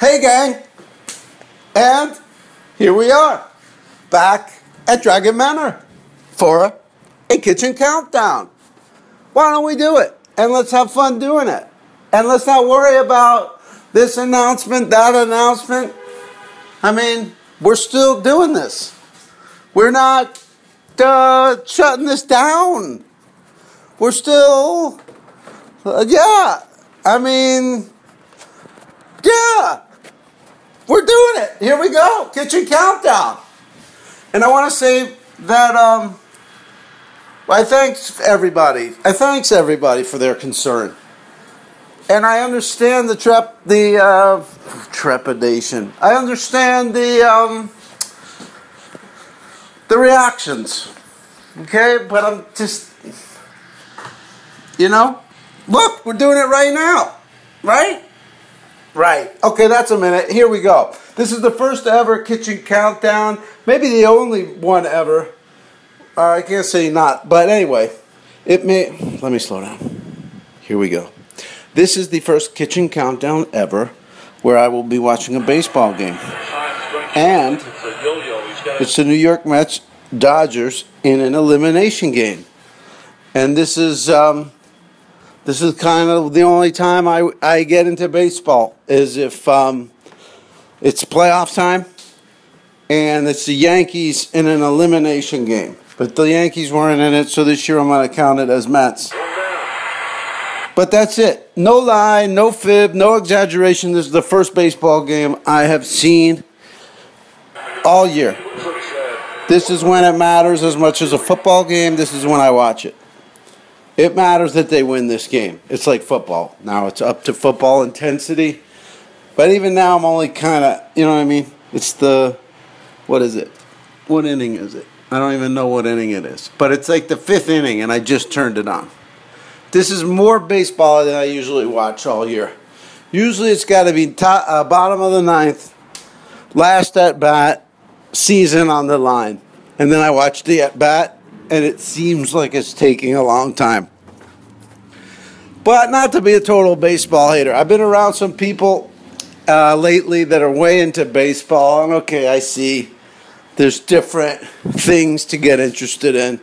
Hey, gang. And here we are, back at Dragon Manor for a kitchen countdown. Why don't we do it? And let's have fun doing it. And let's not worry about this announcement, that announcement. I mean, we're still doing this. We're not uh, shutting this down. We're still, uh, yeah. I mean, yeah. We're doing it. Here we go. Kitchen countdown. And I want to say that um, I thanks everybody. I thanks everybody for their concern. And I understand the trep the uh, trepidation. I understand the um, the reactions. Okay, but I'm just you know, look, we're doing it right now. Right? Right. Okay, that's a minute. Here we go. This is the first ever kitchen countdown. Maybe the only one ever. Uh, I can't say not, but anyway, it may. Let me slow down. Here we go. This is the first kitchen countdown ever where I will be watching a baseball game. And it's the New York Mets Dodgers in an elimination game. And this is um, this is kind of the only time I, I get into baseball is if um, it's playoff time and it's the Yankees in an elimination game. But the Yankees weren't in it, so this year I'm going to count it as Mets. But that's it. No lie, no fib, no exaggeration. This is the first baseball game I have seen all year. This is when it matters as much as a football game. This is when I watch it. It matters that they win this game. It's like football. Now it's up to football intensity. But even now, I'm only kind of, you know what I mean? It's the, what is it? What inning is it? I don't even know what inning it is. But it's like the fifth inning, and I just turned it on. This is more baseball than I usually watch all year. Usually it's got to be top, uh, bottom of the ninth, last at bat, season on the line. And then I watch the at bat, and it seems like it's taking a long time. But not to be a total baseball hater. I've been around some people uh, lately that are way into baseball, and okay, I see there's different things to get interested in.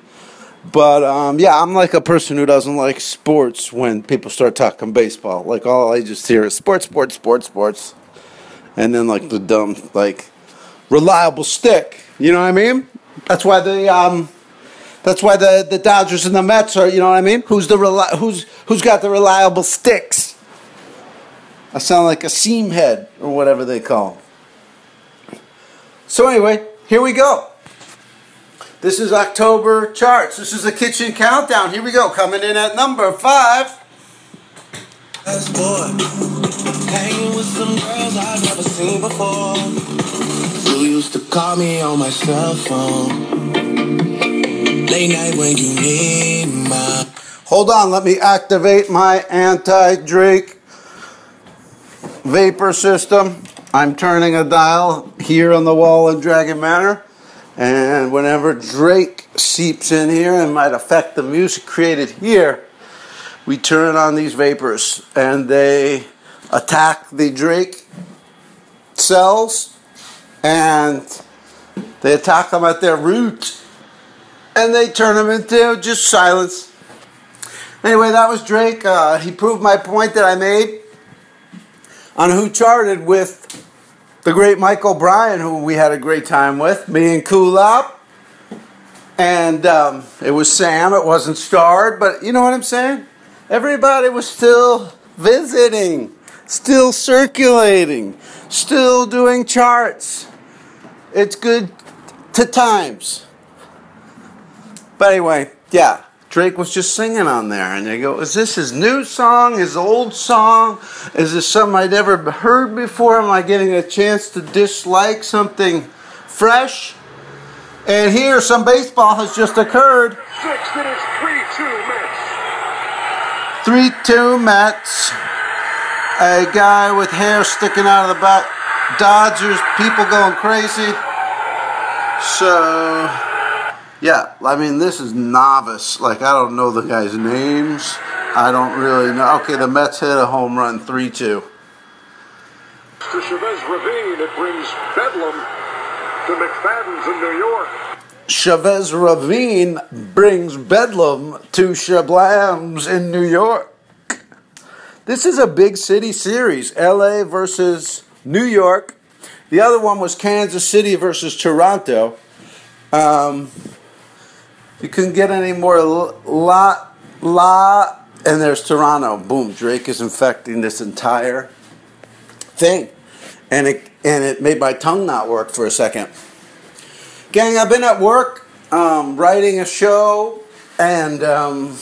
But um, yeah, I'm like a person who doesn't like sports when people start talking baseball. Like all I just hear is sports, sports, sports, sports, and then like the dumb like reliable stick. You know what I mean? That's why the um, that's why the, the Dodgers and the Mets are. You know what I mean? Who's the reli- who's who's got the reliable sticks? I sound like a seam head or whatever they call. Them. So anyway, here we go. This is October charts. This is the kitchen countdown. Here we go. Coming in at number five. That's boy. Hanging with some girls I've never seen before. You used to call me on my cell phone. Late night when you need my. Hold on, let me activate my anti Drake vapor system. I'm turning a dial here on the wall in Dragon Manor. And whenever Drake seeps in here and might affect the music created here, we turn on these vapors and they attack the Drake cells and they attack them at their root and they turn them into just silence. Anyway, that was Drake. Uh, he proved my point that I made on Who Charted with the great Michael Bryan, who we had a great time with, me and Kulap. And um, it was Sam, it wasn't starred, but you know what I'm saying? Everybody was still visiting, still circulating, still doing charts. It's good to times. But anyway, yeah, Drake was just singing on there, and they go, Is this his new song, his old song? Is this something I'd never heard before? Am I getting a chance to dislike something fresh? And here, some baseball has just occurred. Six minutes, 3 2 Mets. 3 2 Mets. A guy with hair sticking out of the back. Dodgers, people going crazy. So. Yeah, I mean, this is novice. Like, I don't know the guys' names. I don't really know. Okay, the Mets hit a home run 3 2. To Chavez Ravine, it brings Bedlam to McFadden's in New York. Chavez Ravine brings Bedlam to Shablams in New York. This is a big city series LA versus New York. The other one was Kansas City versus Toronto. Um, you couldn't get any more la, la, and there's Toronto. Boom, Drake is infecting this entire thing. And it, and it made my tongue not work for a second. Gang, I've been at work um, writing a show, and um,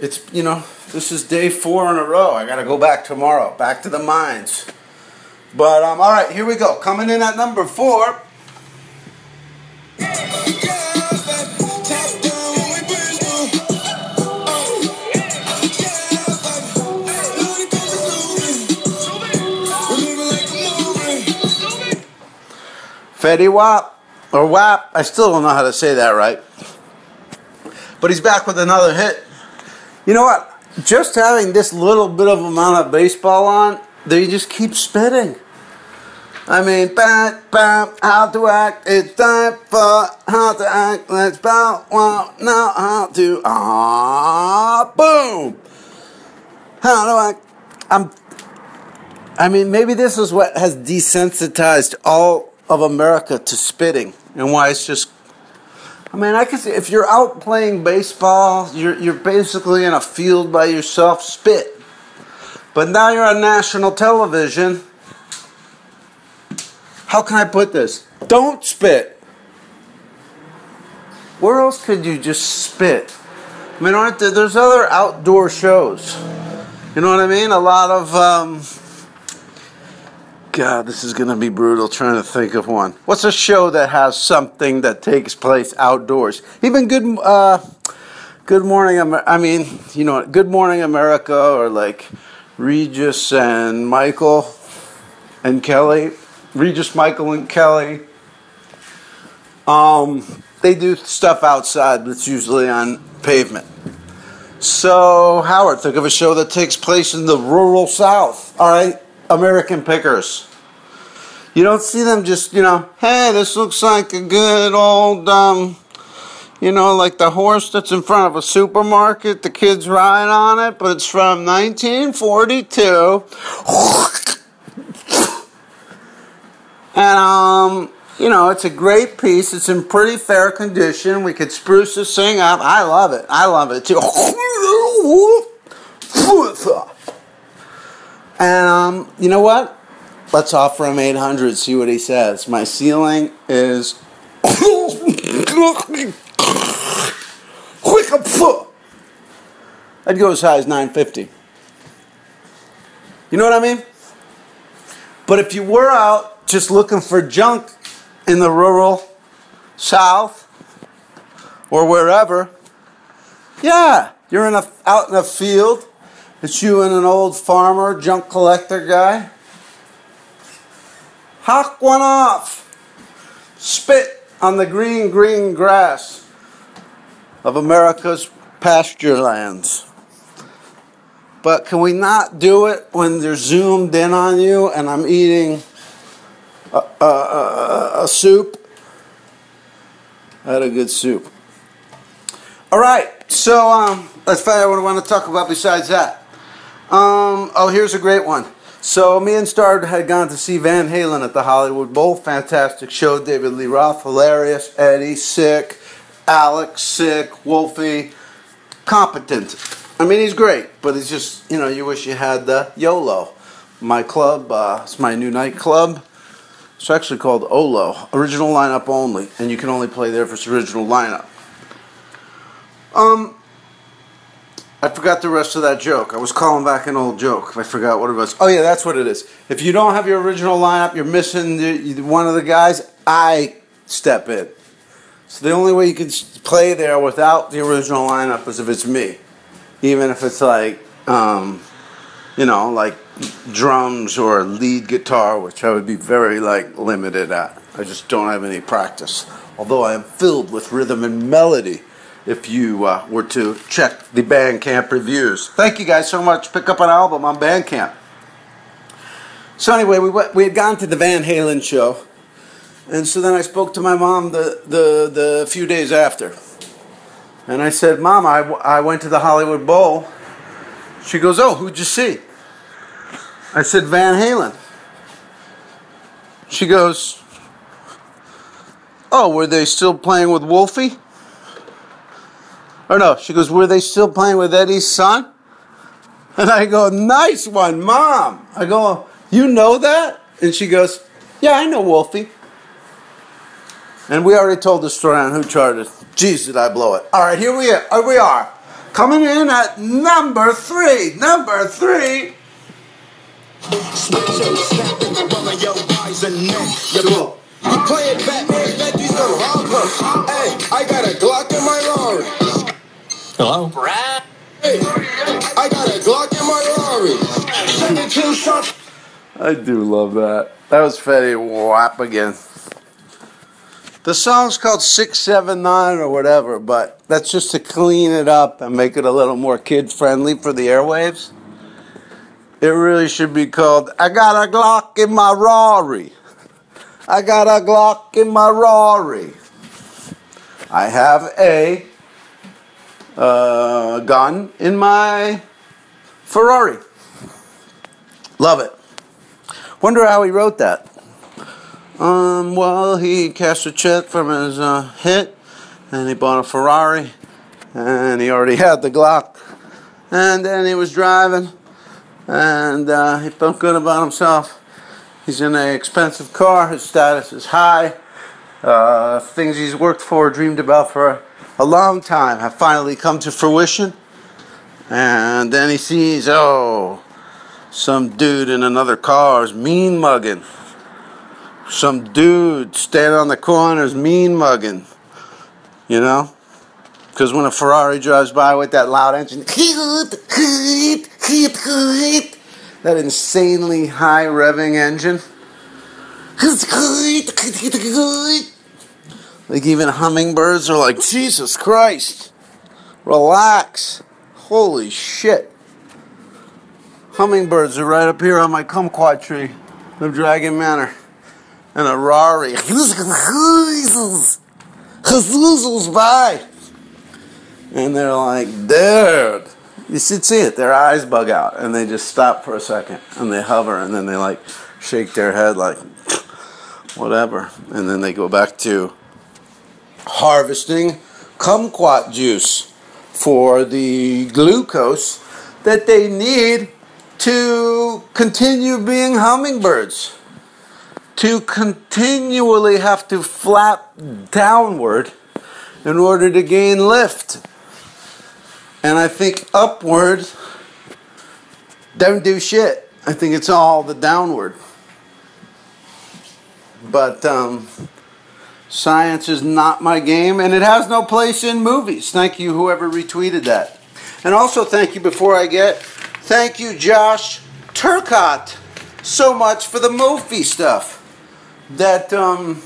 it's, you know, this is day four in a row. I got to go back tomorrow, back to the mines. But, um, all right, here we go. Coming in at number four. Fetty Wap or WAP. I still don't know how to say that right. But he's back with another hit. You know what? Just having this little bit of amount of baseball on, they just keep spitting. I mean, bam, bam, how to act. It's time for how to act. Let's bow, wow, now how to, ah, boom. How do I, I'm, I mean, maybe this is what has desensitized all of America to spitting and why it's just. I mean, I can see if you're out playing baseball, you're you're basically in a field by yourself, spit. But now you're on national television. How can I put this? Don't spit. Where else could you just spit? I mean, aren't there? There's other outdoor shows. You know what I mean? A lot of. Um, God, this is going to be brutal trying to think of one. What's a show that has something that takes place outdoors? Even good, uh, Good Morning, Amer- I mean, you know, Good Morning America or like Regis and Michael and Kelly. Regis, Michael, and Kelly. Um, they do stuff outside, that's usually on pavement. So, Howard, think of a show that takes place in the rural South. All right, American Pickers. You don't see them just, you know, hey, this looks like a good old, um, you know, like the horse that's in front of a supermarket, the kids ride on it, but it's from 1942. And, um, you know, it's a great piece. It's in pretty fair condition. We could spruce this thing up. I love it. I love it too. And um, you know what? Let's offer him 800, see what he says. My ceiling is. I'd go as high as 950. You know what I mean? But if you were out just looking for junk in the rural south or wherever, yeah, you're in a, out in a field it's you and an old farmer, junk collector guy. Hawk one off. Spit on the green, green grass of America's pasture lands. But can we not do it when they're zoomed in on you and I'm eating a, a, a, a soup? I had a good soup. All right, so um, out what I want to talk about besides that. Um, oh, here's a great one. So me and Star had gone to see Van Halen at the Hollywood Bowl. Fantastic show. David Lee Roth, hilarious. Eddie, sick. Alex, sick. Wolfie, competent. I mean, he's great, but it's just, you know, you wish you had the YOLO. My club, uh, it's my new nightclub. It's actually called OLO, original lineup only, and you can only play there if it's original lineup. Um, I forgot the rest of that joke. I was calling back an old joke. I forgot what it was. Oh yeah, that's what it is. If you don't have your original lineup, you're missing the, one of the guys. I step in. So the only way you can play there without the original lineup is if it's me, even if it's like, um, you know, like drums or lead guitar, which I would be very like limited at. I just don't have any practice. Although I am filled with rhythm and melody if you uh, were to check the Bandcamp reviews. Thank you guys so much. Pick up an album on Bandcamp. So anyway, we went, we had gone to the Van Halen show, and so then I spoke to my mom the the the few days after, and I said, "Mom, I, I went to the Hollywood Bowl." She goes, "Oh, who'd you see?" I said, "Van Halen." She goes, "Oh, were they still playing with Wolfie?" Or no, she goes, "Were they still playing with Eddie's son?" And I go, "Nice one, Mom." I go, "You know that?" And she goes, "Yeah, I know Wolfie." And we already told the story on who charted. Jeez, did I blow it? All right, here we are. Here we are, coming in at number three. Number three. Play it Hey, I got a Rari. Hello? Hey, I got a Glock in my Rari. 17 shots. I do love that. That was Fetty Wap again. The song's called 679 or whatever, but that's just to clean it up and make it a little more kid friendly for the airwaves. It really should be called I Got a Glock in My Rari. I got a Glock in my Rari. I have a uh, gun in my Ferrari. Love it. Wonder how he wrote that. Um, well, he cashed a check from his uh, hit, and he bought a Ferrari, and he already had the Glock, and then he was driving, and uh, he felt good about himself. He's in an expensive car. His status is high. Uh, things he's worked for, dreamed about for a long time, have finally come to fruition. And then he sees, oh, some dude in another car is mean mugging. Some dude standing on the corner is mean mugging. You know? Because when a Ferrari drives by with that loud engine, that insanely high revving engine, like even hummingbirds are like, Jesus Christ, relax. Holy shit. Hummingbirds are right up here on my kumquat tree of Dragon Manor. And a Rari. by. And they're like, dude. You should see it. Their eyes bug out and they just stop for a second and they hover and then they like shake their head like whatever. And then they go back to harvesting kumquat juice for the glucose that they need to continue being hummingbirds. To continually have to flap downward in order to gain lift. And I think upward don't do shit. I think it's all the downward. But um, science is not my game, and it has no place in movies. Thank you, whoever retweeted that. And also, thank you before I get, thank you, Josh Turcott, so much for the Mophie stuff. That um,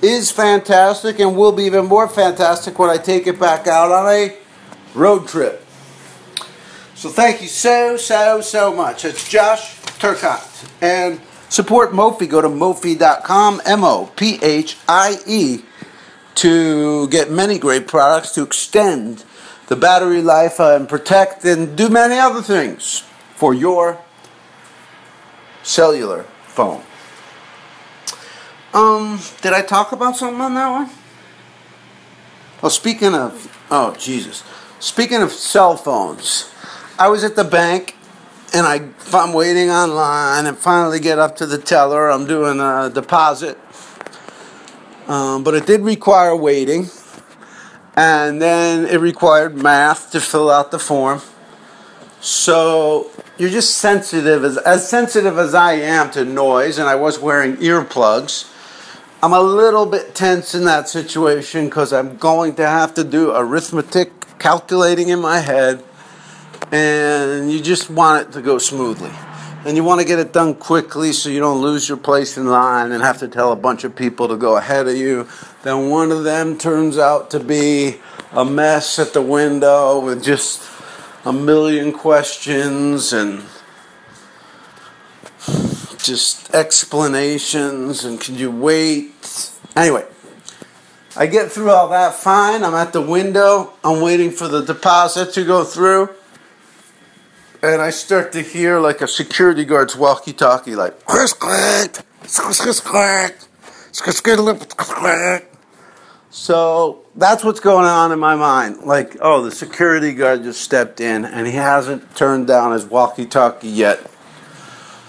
is fantastic and will be even more fantastic when I take it back out on a road trip. So thank you so, so, so much. It's Josh Turcott. And support Mophie. Go to mophie.com, M O P H I E, to get many great products to extend the battery life and protect and do many other things for your cellular phone. Um, did I talk about something on that one? Well, speaking of, oh Jesus, speaking of cell phones, I was at the bank and I, I'm waiting online and finally get up to the teller. I'm doing a deposit, um, but it did require waiting, and then it required math to fill out the form. So you're just sensitive as as sensitive as I am to noise, and I was wearing earplugs. I'm a little bit tense in that situation because I'm going to have to do arithmetic calculating in my head, and you just want it to go smoothly. And you want to get it done quickly so you don't lose your place in line and have to tell a bunch of people to go ahead of you. Then one of them turns out to be a mess at the window with just a million questions and just explanations and can you wait? Anyway, I get through all that fine. I'm at the window. I'm waiting for the deposit to go through. And I start to hear like a security guard's walkie talkie, like, so that's what's going on in my mind. Like, oh, the security guard just stepped in and he hasn't turned down his walkie talkie yet.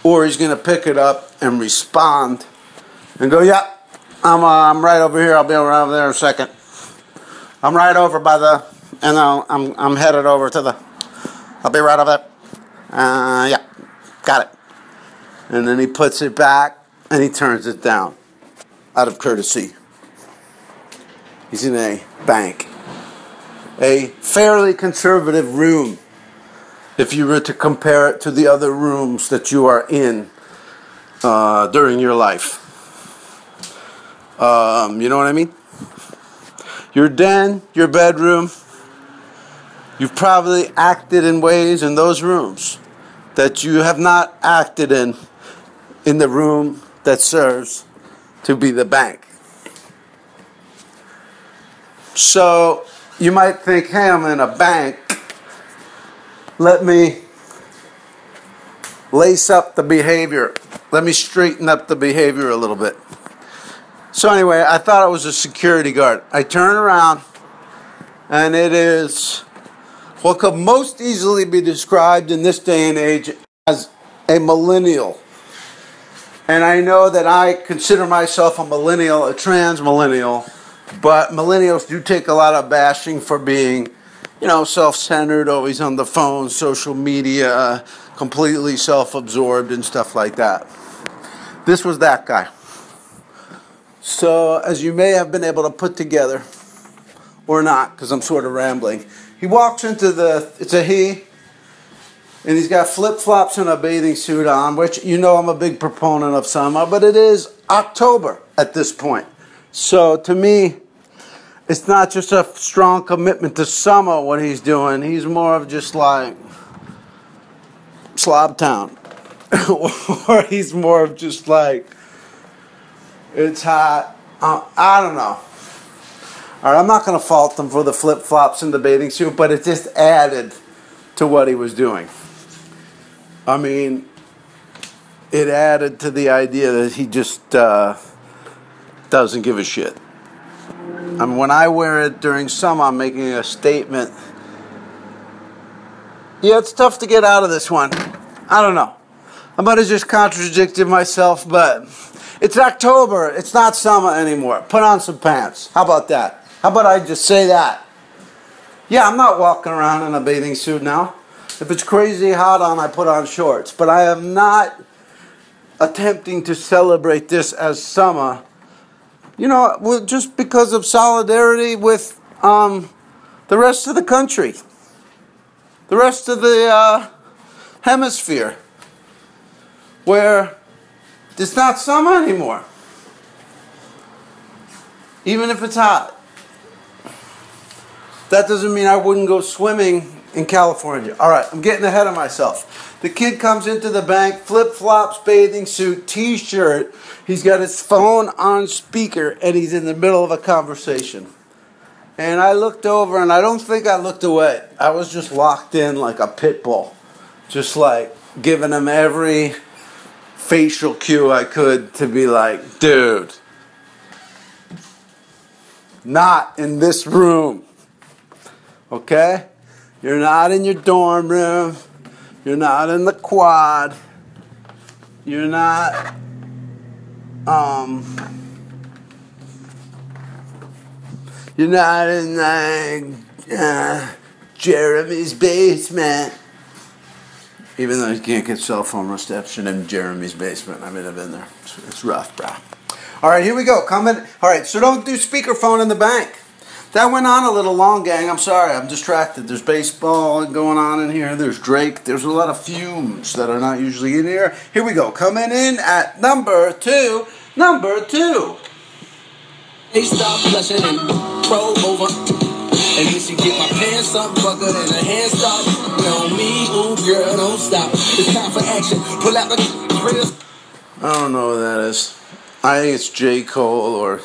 Or he's going to pick it up and respond and go, yeah, I'm, uh, I'm right over here. I'll be over there in a second. I'm right over by the, and I'll, I'm, I'm headed over to the, I'll be right over there. Uh, yeah, got it. And then he puts it back and he turns it down out of courtesy. He's in a bank, a fairly conservative room. If you were to compare it to the other rooms that you are in uh, during your life, um, you know what I mean? Your den, your bedroom, you've probably acted in ways in those rooms that you have not acted in in the room that serves to be the bank. So you might think, hey, I'm in a bank. Let me lace up the behavior. Let me straighten up the behavior a little bit. So, anyway, I thought it was a security guard. I turn around, and it is what could most easily be described in this day and age as a millennial. And I know that I consider myself a millennial, a trans millennial but millennials do take a lot of bashing for being, you know, self centered, always on the phone, social media, completely self absorbed, and stuff like that. This was that guy. So, as you may have been able to put together, or not, because I'm sort of rambling, he walks into the, it's a he, and he's got flip flops and a bathing suit on, which you know I'm a big proponent of summer, but it is October at this point. So to me, it's not just a strong commitment to summer what he's doing. He's more of just like Slob Town. or he's more of just like it's hot. Uh, I don't know. All right, I'm not going to fault him for the flip flops and the bathing suit, but it just added to what he was doing. I mean, it added to the idea that he just uh, doesn't give a shit. I mean, when I wear it during summer, I'm making a statement. Yeah, it's tough to get out of this one. I don't know. I might have just contradicted myself, but it's October. It's not summer anymore. Put on some pants. How about that? How about I just say that? Yeah, I'm not walking around in a bathing suit now. If it's crazy hot on, I put on shorts. But I am not attempting to celebrate this as summer you know, just because of solidarity with um, the rest of the country, the rest of the uh, hemisphere, where it's not summer anymore, even if it's hot. That doesn't mean I wouldn't go swimming in California. All right, I'm getting ahead of myself. The kid comes into the bank, flip flops, bathing suit, t shirt. He's got his phone on speaker and he's in the middle of a conversation. And I looked over and I don't think I looked away. I was just locked in like a pit bull, just like giving him every facial cue I could to be like, dude, not in this room. Okay? You're not in your dorm room. You're not in the quad. You're not um you're not in like uh, Jeremy's basement. Even though you can't get cell phone reception in Jeremy's basement. I mean, I've been there. It's, it's rough, bro. All right, here we go. Comment. All right, so don't do speakerphone in the bank. That went on a little long, gang. I'm sorry. I'm distracted. There's baseball going on in here. There's Drake. There's a lot of fumes that are not usually in here. Here we go. Coming in at number two. Number two. They stop blushing and roll over. And then she get my pants up, buckled and her hands stop. On me, ooh, girl, don't stop. It's time for action. Pull out the grills. I don't know who that is. I think it's J. Cole or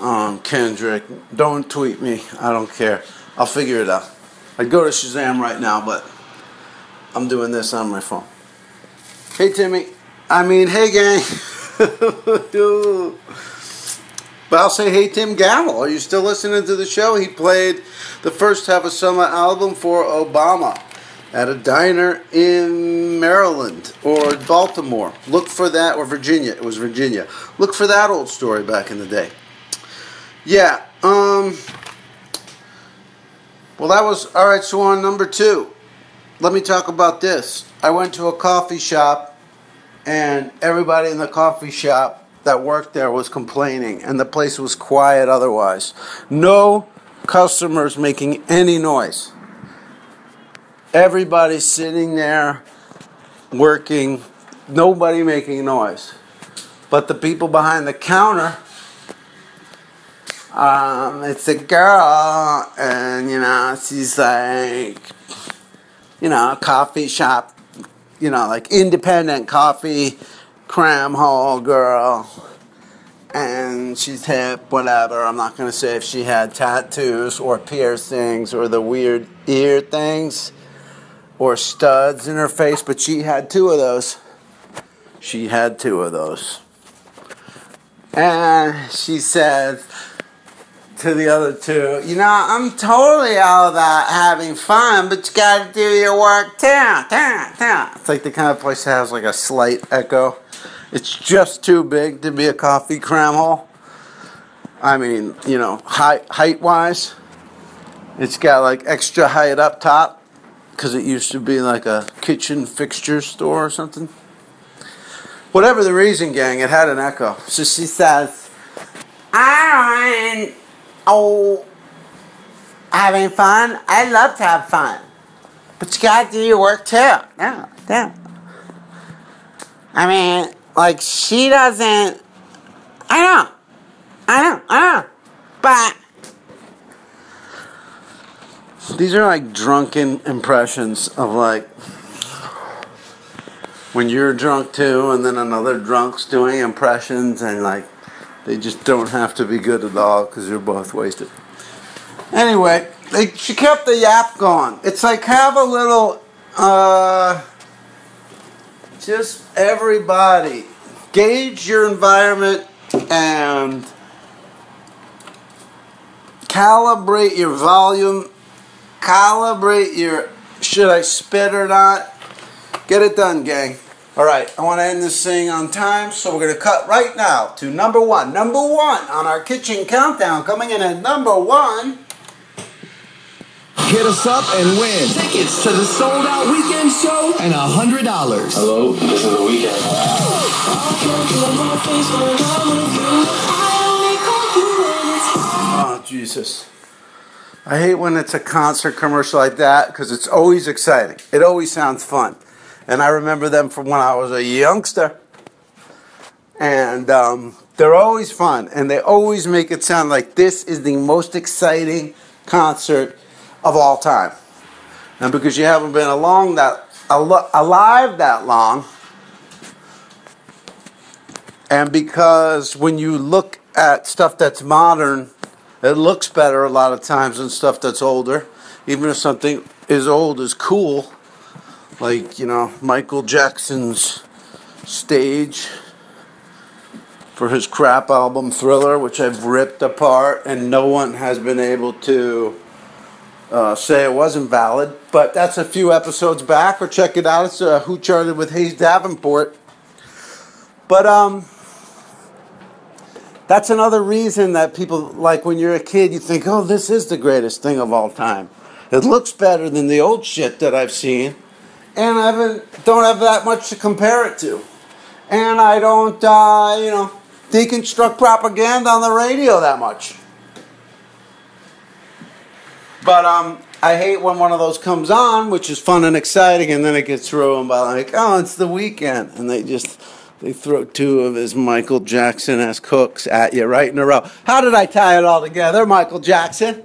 um, Kendrick. Don't tweet me. I don't care. I'll figure it out. I'd go to Shazam right now, but I'm doing this on my phone. Hey, Timmy. I mean, hey, gang. but I'll say, hey, Tim Gamble. Are you still listening to the show? He played the first half of Summer album for Obama at a diner in Maryland or Baltimore. Look for that, or Virginia. It was Virginia. Look for that old story back in the day. Yeah. Um. Well, that was all right. So on number two, let me talk about this. I went to a coffee shop, and everybody in the coffee shop that worked there was complaining, and the place was quiet otherwise. No customers making any noise. Everybody sitting there working, nobody making noise. But the people behind the counter, um, it's a girl, and you know, she's like, you know, coffee shop, you know, like independent coffee cram hole girl. And she's hip, whatever. I'm not gonna say if she had tattoos or piercings or the weird ear things or studs in her face, but she had two of those. She had two of those. And she said to the other two, You know, I'm totally all about having fun, but you gotta do your work too. It's like the kind of place that has like a slight echo. It's just too big to be a coffee cram hole. I mean, you know, height height wise, it's got like extra height up top because it used to be like a kitchen fixture store or something. Whatever the reason, gang, it had an echo. So she says, I oh, having fun. I love to have fun, but you gotta do your work too. Yeah, yeah. I mean, like she doesn't. I know, I know, I know, but these are like drunken impressions of like when you're drunk too, and then another drunk's doing impressions, and like they just don't have to be good at all because you're both wasted. Anyway, they, she kept the yap going. It's like have a little, uh, just everybody gauge your environment and calibrate your volume calibrate your should I spit or not. Get it done, gang. All right, I want to end this thing on time, so we're going to cut right now to number one. Number one on our kitchen countdown, coming in at number one. Hit us up and win tickets to the sold out Weeknd show and a hundred dollars. Hello, this is the Weeknd. Oh, Jesus. I hate when it's a concert commercial like that because it's always exciting. It always sounds fun. And I remember them from when I was a youngster. And um, they're always fun. And they always make it sound like this is the most exciting concert of all time. And because you haven't been along that, alive that long, and because when you look at stuff that's modern, it looks better a lot of times than stuff that's older. Even if something is old is cool, like, you know, Michael Jackson's stage for his crap album Thriller, which I've ripped apart, and no one has been able to uh, say it wasn't valid. But that's a few episodes back, or check it out. It's uh, Who Charted with Hayes Davenport. But, um, that's another reason that people, like when you're a kid, you think, oh, this is the greatest thing of all time. It looks better than the old shit that I've seen, and I haven't, don't have that much to compare it to. And I don't, uh, you know, deconstruct propaganda on the radio that much. But um, I hate when one of those comes on, which is fun and exciting, and then it gets ruined by like, oh, it's the Weeknd, and they just they throw two of his Michael Jackson esque hooks at you right in a row. How did I tie it all together, Michael Jackson?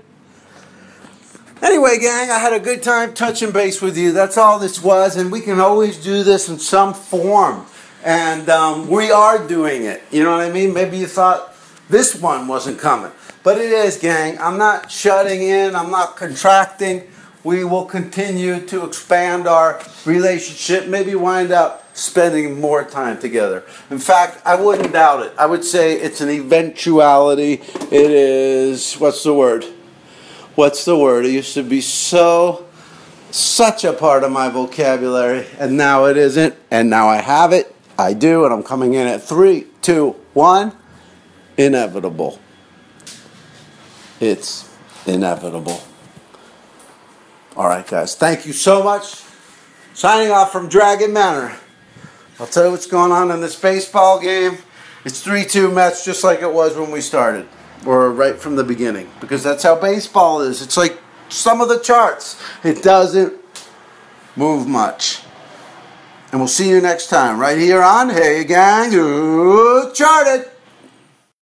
Anyway, gang, I had a good time touching base with you. That's all this was, and we can always do this in some form. And um, we are doing it. You know what I mean? Maybe you thought this one wasn't coming. But it is, gang. I'm not shutting in, I'm not contracting. We will continue to expand our relationship, maybe wind up spending more time together. In fact, I wouldn't doubt it. I would say it's an eventuality. It is, what's the word? What's the word? It used to be so, such a part of my vocabulary, and now it isn't. And now I have it. I do, and I'm coming in at three, two, one. Inevitable. It's inevitable. All right, guys. Thank you so much. Signing off from Dragon Manor. I'll tell you what's going on in this baseball game. It's 3 2 Mets just like it was when we started, or right from the beginning, because that's how baseball is. It's like some of the charts, it doesn't move much. And we'll see you next time right here on Hey Gang, Ooh, Charted.